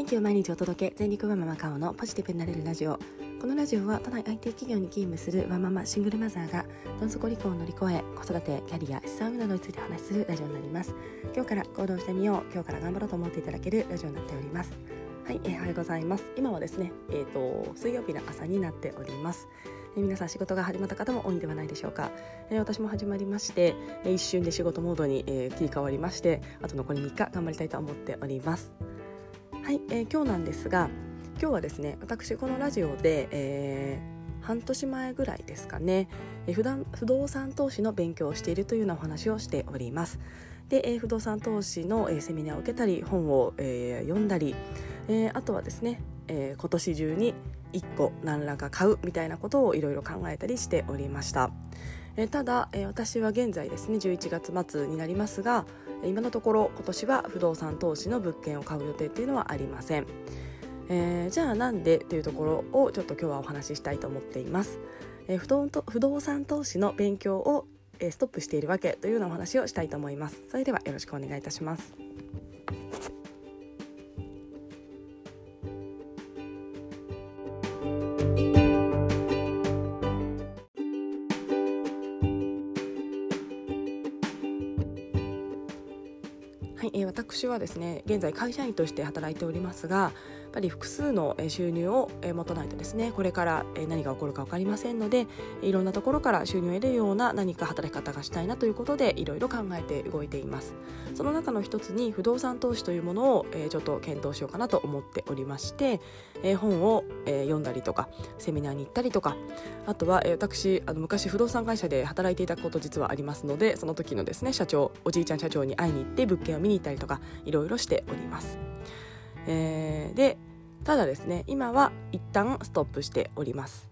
元気を毎日お届け全力ワママカオのポジティブになれるラジオこのラジオは都内 IT 企業に勤務するワンママシングルマザーがどん底離婚を乗り越え子育てキャリア資産運などについて話するラジオになります。今日から行動してみよう。今日から頑張ろうと思っていただけるラジオになっております。はい、えー、おはようございます。今はですねえっ、ー、と水曜日の朝になっております。え皆さん仕事が始まった方も多いんではないでしょうか、え私も始まりまして、え一瞬で仕事モードに、え切り替わりましてあと残り3日頑張りたいと思っております。はい、えー、今日なんですが今日はですね私このラジオで、えー、半年前ぐらいですかね、えー、不動産投資の勉強をしているというようなお話をしております。で、えー、不動産投資の、えー、セミナーを受けたり本を、えー、読んだり、えー、あとはですね、えー、今年中に1個何らか買うみたいなことをいろいろ考えたりしておりました、えー、ただ、えー、私は現在ですね11月末になりますが今のところ今年は不動産投資の物件を買う予定っていうのはありません、えー、じゃあなんでっていうところをちょっと今日はお話ししたいと思っています、えー、不動不動産投資の勉強をストップしているわけというようなお話をしたいと思います。それではよろしくお願いいたします。い、えー、私はですね現在会社員として働いておりますがぱり複数の収入を持たないとですねこれから何が起こるか分かりませんのでいろんなところから収入を得るような何か働き方がしたいなということでいろいろ考えて動いています。その中の一つに不動産投資というものをちょっと検討しようかなと思っておりまして本を読んだりとかセミナーに行ったりとかあとは私あの昔不動産会社で働いていたこと実はありますのでその時のですね社長おじいちゃん社長に会いに行って物件を見に行ったりとかいろいろしております。えー、でただですね今は一旦ストップしております。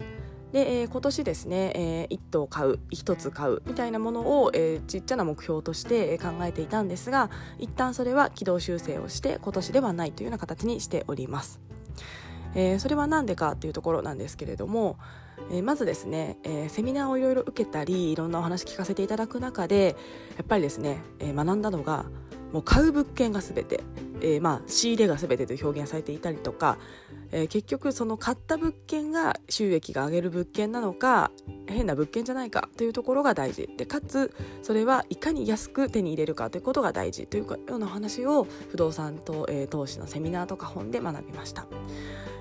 で、えー、今年ですね、えー、1棟買う1つ買うみたいなものを、えー、ちっちゃな目標として考えていたんですが一旦それは軌道修正をして今年ではないというような形にしております、えー、それは何でかというところなんですけれども、え、まずですね、えー、セミナーをいろいろ受けたりいろんなお話聞かせていただく中でやっぱりですね、えー、学んだのがもう買う物件が全て、えー、まあ仕入れが全てと表現されていたりとか、えー、結局その買った物件が収益が上げる物件なのか変な物件じゃないかというところが大事でかつそれはいかに安く手に入れるかということが大事というような話を不動産と、えー、投資のセミナーとか本で学びました。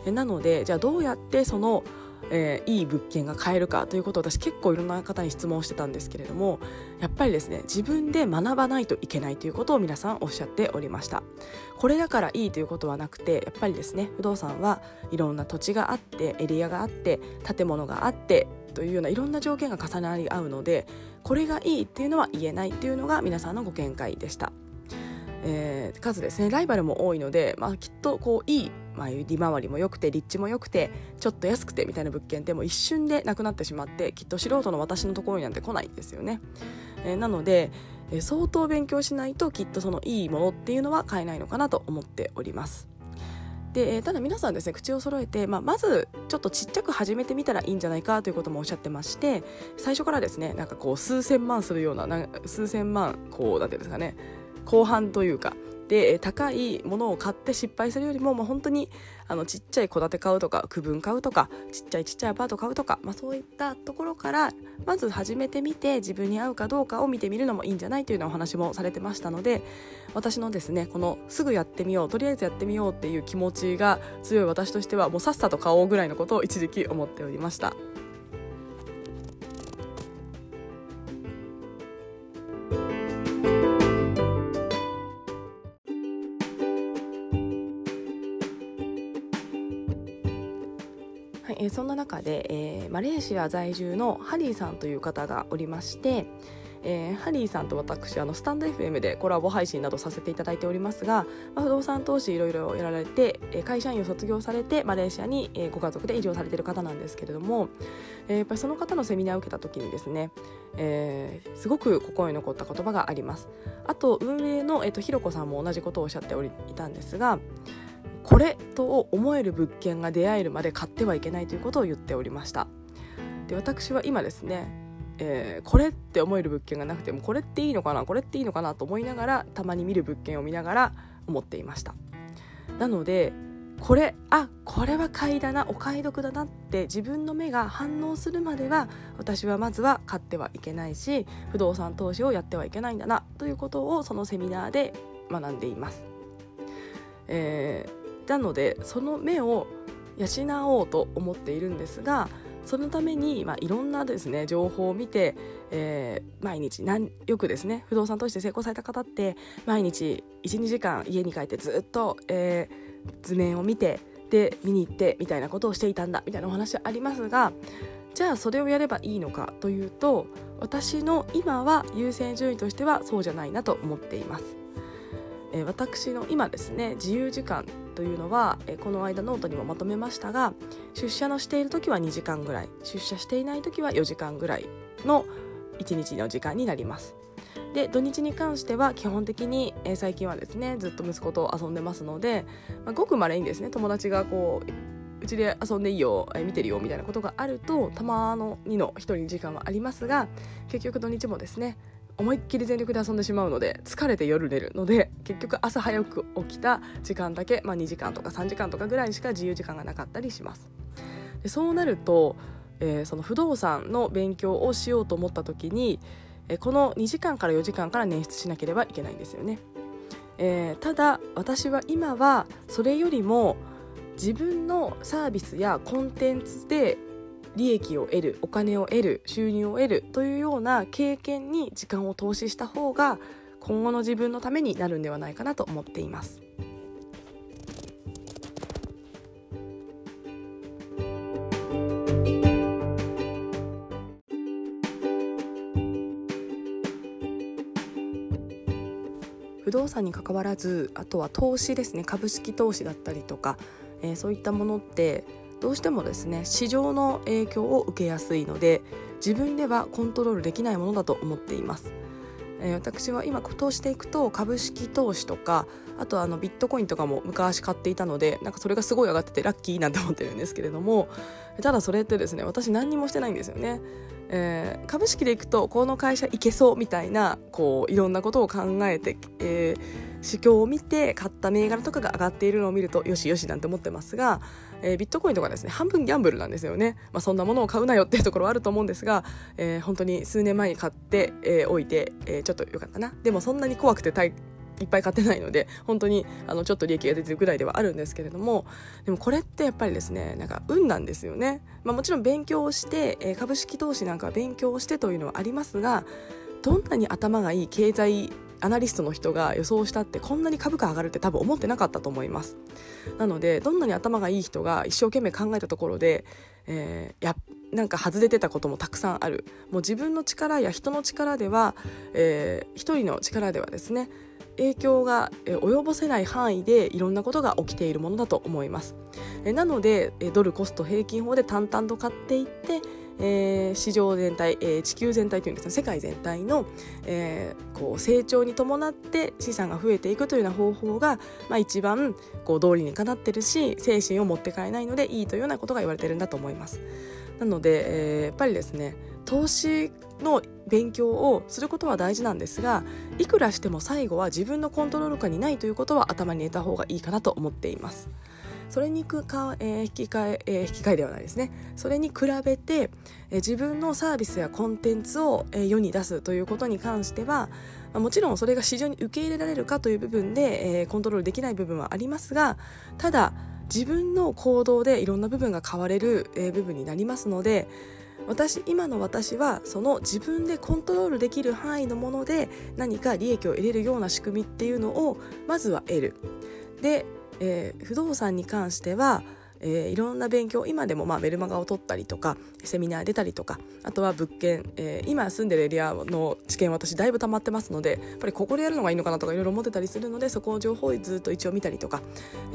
えなのでじゃあどうやってそのえー、いい物件が買えるかということを私結構いろんな方に質問してたんですけれどもやっぱりですね自分で学ばないといけないということを皆さんおっしゃっておりましたこれだからいいということはなくてやっぱりですね不動産はいろんな土地があってエリアがあって建物があってというようないろんな条件が重なり合うのでこれがいいっていうのは言えないっていうのが皆さんのご見解でした。えー、かつですねライバルも多いので、まあ、きっとこういい、まあ、利回りも良くて立地も良くてちょっと安くてみたいな物件っても一瞬でなくなってしまってきっと素人の私のところになんて来ないんですよね。えー、なので、えー、相当勉強しないときっとそのいいものっていうのは買えないのかなと思っております。でただ皆さんですね口を揃えて、まあ、まずちょっとちっちゃく始めてみたらいいんじゃないかということもおっしゃってまして最初からですねなんかこう数千万するようなな数千万こうなんていうんですかね後半というかで高いものを買って失敗するよりも、まあ、本当にあのちっちゃい戸建て買うとか区分買うとかちっちゃいちっちゃいアパート買うとか、まあ、そういったところからまず始めてみて自分に合うかどうかを見てみるのもいいんじゃないというようなお話もされてましたので私のですねこのすぐやってみようとりあえずやってみようっていう気持ちが強い私としてはもうさっさと買おうぐらいのことを一時期思っておりました。で、えー、マレーシア在住のハリーさんという方がおりまして、えー、ハリーさんと私あのスタンド FM でコラボ配信などさせていただいておりますが、まあ、不動産投資いろいろやられて、えー、会社員を卒業されてマレーシアに、えー、ご家族で移住されている方なんですけれども、えー、やっぱりその方のセミナーを受けた時にですね、えー、すごく心に残った言葉があります。あと運営の、えーと、ひろこさんも同じことをおっしゃっておりいたんですがこれと思える物件が出会えるまで買ってはいけないということを言っておりましたで私は今ですね、えー、これって思える物件がなくてもこれっていいのかなこれっていいのかなと思いながらたまに見る物件を見ながら思っていましたなのでこれあこれは買いだなお買い得だなって自分の目が反応するまでは私はまずは買ってはいけないし不動産投資をやってはいけないんだなということをそのセミナーで学んでいます。えー、なのでその目を養おうと思っているんですがそのために、まあ、いろんなですね情報を見て、えー、毎日よくですね不動産投資で成功された方って毎日12時間家に帰ってずっと、えー、図面を見てで見に行ってみたいなことをしていたんだみたいなお話ありますがじゃあそれをやればいいのかというと私の今は優先順位としてはそうじゃないなと思っています。え、私の今ですね自由時間というのは、え、この間ノートにもまとめましたが出社のしている時は2時間ぐらい出社していない時は4時間ぐらいの1日の時間になります。で土日に関しては基本的に、え、最近はですねずっと息子と遊んでますので、まあ、ごくまれにですね友達がこううちで遊んでいいよ、え、見てるよみたいなことがあるとたまの2の1人時間はありますが結局土日もですね思いっきり全力で遊んでしまうので疲れて夜寝るので結局朝早く起きた時間だけ、まあ、2時間とか3時間とかぐらいしか自由時間がなかったりします。でそうなると、えー、その不動産の勉強をしようと思った時に、えー、この2時間から4時間から捻出しなければいけないんですよね、えー、ただ私は今はそれよりも自分のサービスやコンテンツで利益を得るお金を得る収入を得るというような経験に時間を投資した方が今後の自分のためになるんではないかなと思っています。不動産に関わらずあとは投資ですね株式投資だったりとか、えー、そういったものってどうしてもですね市場の影響を受けやすいので自分ではコントロールできないものだと思っています。えー、私は今投資していくと株式投資とかあとあのビットコインとかも昔買っていたのでなんかそれがすごい上がっててラッキーなんて思ってるんですけれどもただそれってですね私何にもしてないんですよね。えー、株式でいくとこの会社いけそうみたいなこういろんなことを考えて、えー、市況を見て買った銘柄とかが上がっているのを見るとよしよしなんて思ってますがえー、ビットコインとかですね半分ギャンブルなんですよね、まあ、そんなものを買うなよっていうところはあると思うんですが、えー、本当に数年前に買ってお、えー、いて、えー、ちょっとよかったな。でもそんなに怖くていっぱい買ってないので本当にあのちょっと利益が出てるぐらいではあるんですけれどもでもこれってやっぱりですねなんか運なんですよね、まあ、もちろん勉強をして、えー、株式投資なんかは勉強をしてというのはありますがどんなに頭がいい経済アナリストの人が予想したってこんなに株価上がるって多分思ってなかったと思います。なのでどんなに頭がいい人が一生懸命考えたところで、えー、やなんか外れてたこともたくさんある。もう自分の力や人の力では、えー、一人の力ではですね影響が及ぼせない範囲でいろんなことが起きているものだと思いますなのでドルコスト平均法で淡々と買っていって、市場全体、地球全体というんですね世界全体の、成長に伴って資産が増えていくというような方法が、一番こう道理にかなってるし精神を持って帰れないのでいいというようなことが言われてるんだと思います。なので、えー、やっぱりですね投資の勉強をすることは大事なんですがいくらしても最後は自分のコントロール下にないということは頭に入れた方がいいかなと思っています。それにか、えー、引き換ええー、引き換えではないですねそれに比べて、えー、自分のサービスやコンテンツを、えー、世に出すということに関してはもちろんそれが市場に受け入れられるかという部分で、えー、コントロールできない部分はありますがただ自分の行動でいろんな部分が変われる、部分になりますので私今の私はその自分でコントロールできる範囲のもので何か利益を得れるような仕組みっていうのをまずは得る。でえー、不動産に関してはえー、いろんな勉強今でもまあメルマガを取ったりとかセミナー出たりとかあとは物件、えー、今住んでるエリアの知見私だいぶ溜まってますのでやっぱりここでやるのがいいのかなとかいろいろ思ってたりするのでそこを情報をずっと一応見たりとか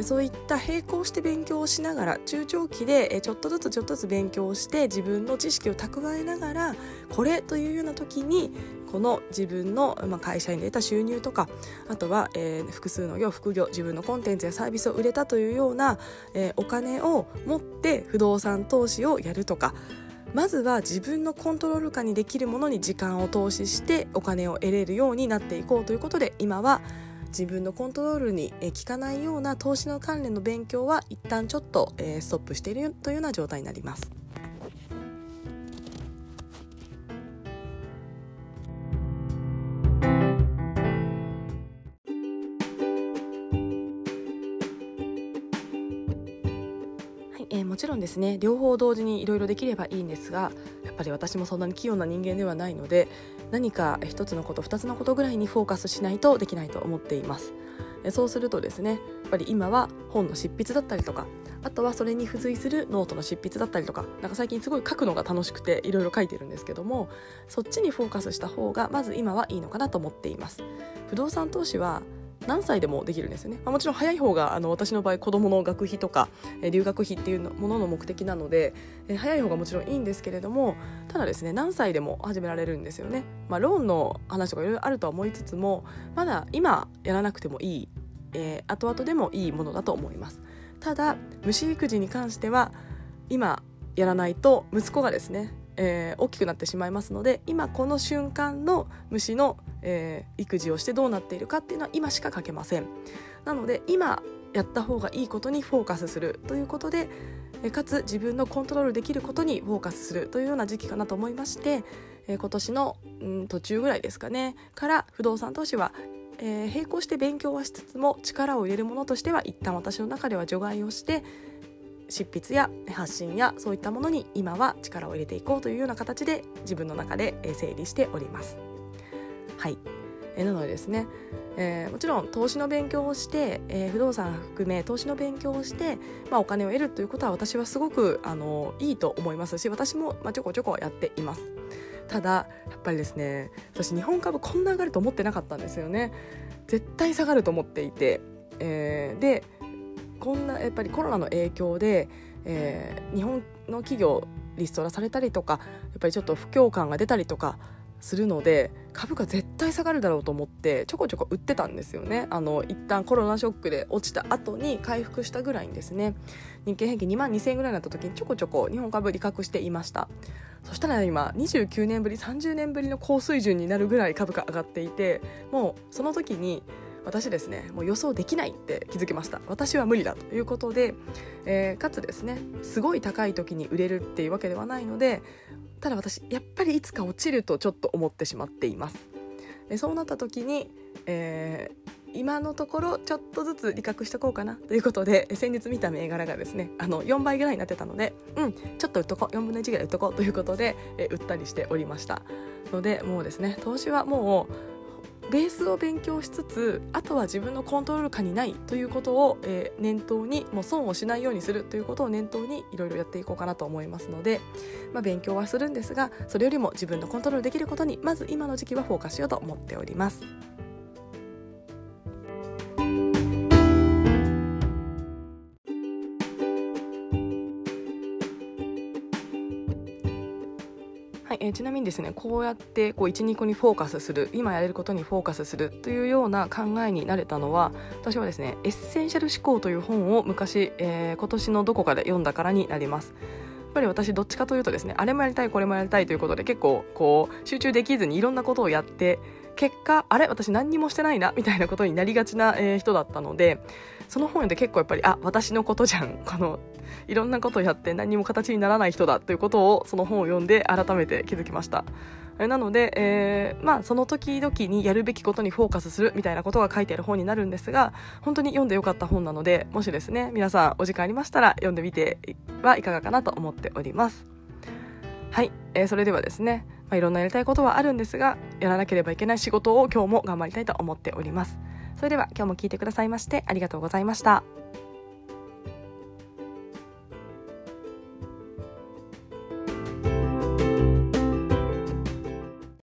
そういった並行して勉強をしながら中長期でちょっとずつちょっとずつ勉強をして自分の知識を蓄えながらこれというような時にこの自分の、まあ、会社に出た収入とかあとは、えー、複数の業副業自分のコンテンツやサービスを売れたというような、えー、お金を持って不動産投資をやるとかまずは自分のコントロール下にできるものに時間を投資してお金を得れるようになっていこうということで今は自分のコントロールに効かないような投資の関連の勉強は一旦ちょっとストップしているというような状態になります。ですね。両方同時にいろいろできればいいんですがやっぱり私もそんなに器用な人間ではないので何か一つのこと二つのことぐらいにフォーカスしないとできないと思っています。そうするとですねやっぱり今は本の執筆だったりとかあとはそれに付随するノートの執筆だったりとかなんか最近すごい書くのが楽しくていろいろ書いてるんですけどもそっちにフォーカスした方がまず今はいいのかなと思っています。不動産投資は何歳でもできるんですよね、まあ、もちろん早い方があの私の場合子どもの学費とか、え留学費っていうものの目的なので、え早い方がもちろんいいんですけれどもただですね何歳でも始められるんですよね、まあ、ローンの話とかいろいろあるとは思いつつもまだ今やらなくてもいい、えー、後々でもいいものだと思います。ただ虫育児に関しては今やらないと息子がですねえー、大きくなってしまいますので今この瞬間の虫の、えー、育児をしてどうなっているかっていうのは今しか書けません。なので今やった方がいいことにフォーカスするということでかつ自分のコントロールできることにフォーカスするというような時期かなと思いまして、えー、今年の、うん、途中ぐらいですかねから不動産投資はえー、並行して勉強はしつつも力を入れるものとしては一旦私の中では除外をして執筆や発信やそういったものに今は力を入れていこうというような形で自分の中で整理しております。はいなのでですね、えー、もちろん投資の勉強をして、えー、不動産含め投資の勉強をして、まあ、お金を得るということは私はすごくあのいいと思いますし私も、まあ、ちょこちょこやっています。ただやっぱりですね私日本株こんな上がると思ってなかったんですよね絶対下がると思っていて、えー、でこんなやっぱりコロナの影響で、えー、日本の企業リストラされたりとかやっぱりちょっと不況感が出たりとかするので株価絶対下がるだろうと思ってちょこちょこ売ってたんですよね。あの一旦コロナショックで落ちた後に回復したぐらいにですね。日経平均2万2000円ぐらいになった時にちょこちょこ日本株利確していました。そしたら今29年ぶり30年ぶりの高水準になるぐらい株価上がっていてもうその時に私ですねもう予想できないって気づきました。私は無理だということで、えー、かつですねすごい高い時に売れるっていうわけではないのでただ私やっぱりいつか落ちるとちょっと思ってしまっています。でそうなった時に、えー、今のところちょっとずつ利確しとこうかなということで先日見た銘柄がですねあの4倍ぐらいになってたのでうんちょっと売っとこう4分の1ぐらい売っとこうということで、えー、売ったりしておりました。のでもうですね投資はもうベースを勉強しつつあとは自分のコントロール下にないということを、えー、念頭にもう損をしないようにするということを念頭にいろいろやっていこうかなと思いますので、まあ、勉強はするんですがそれよりも自分のコントロールできることにまず今の時期はフォーカスしようと思っております。ちなみにですねこうやってこう12個にフォーカスする今やれることにフォーカスするというような考えになれたのは私はですね「エッセンシャル思考」という本を昔、えー、今年のどこかで読んだからになります。やっぱり私どっちかというとですねあれもやりたいこれもやりたいということで結構こう集中できずにいろんなことをやって結果あれ私何にもしてないなみたいなことになりがちな、えー、人だったのでその本読んで結構やっぱりあ私のことじゃんこのいろんなことをやって何も形にならない人だということをその本を読んで改めて気づきました。なので、えー、まあその時々にやるべきことにフォーカスするみたいなことが書いてある本になるんですが本当に読んでよかった本なのでもしですね皆さんお時間ありましたら読んでみてはいかがかなと思っております。はい、えー、それではですね、まあ、いろんなやりたいことはあるんですがやらなければいけない仕事を今日も頑張りたいと思っております。それでは今日も聞いてくださいましてありがとうございました。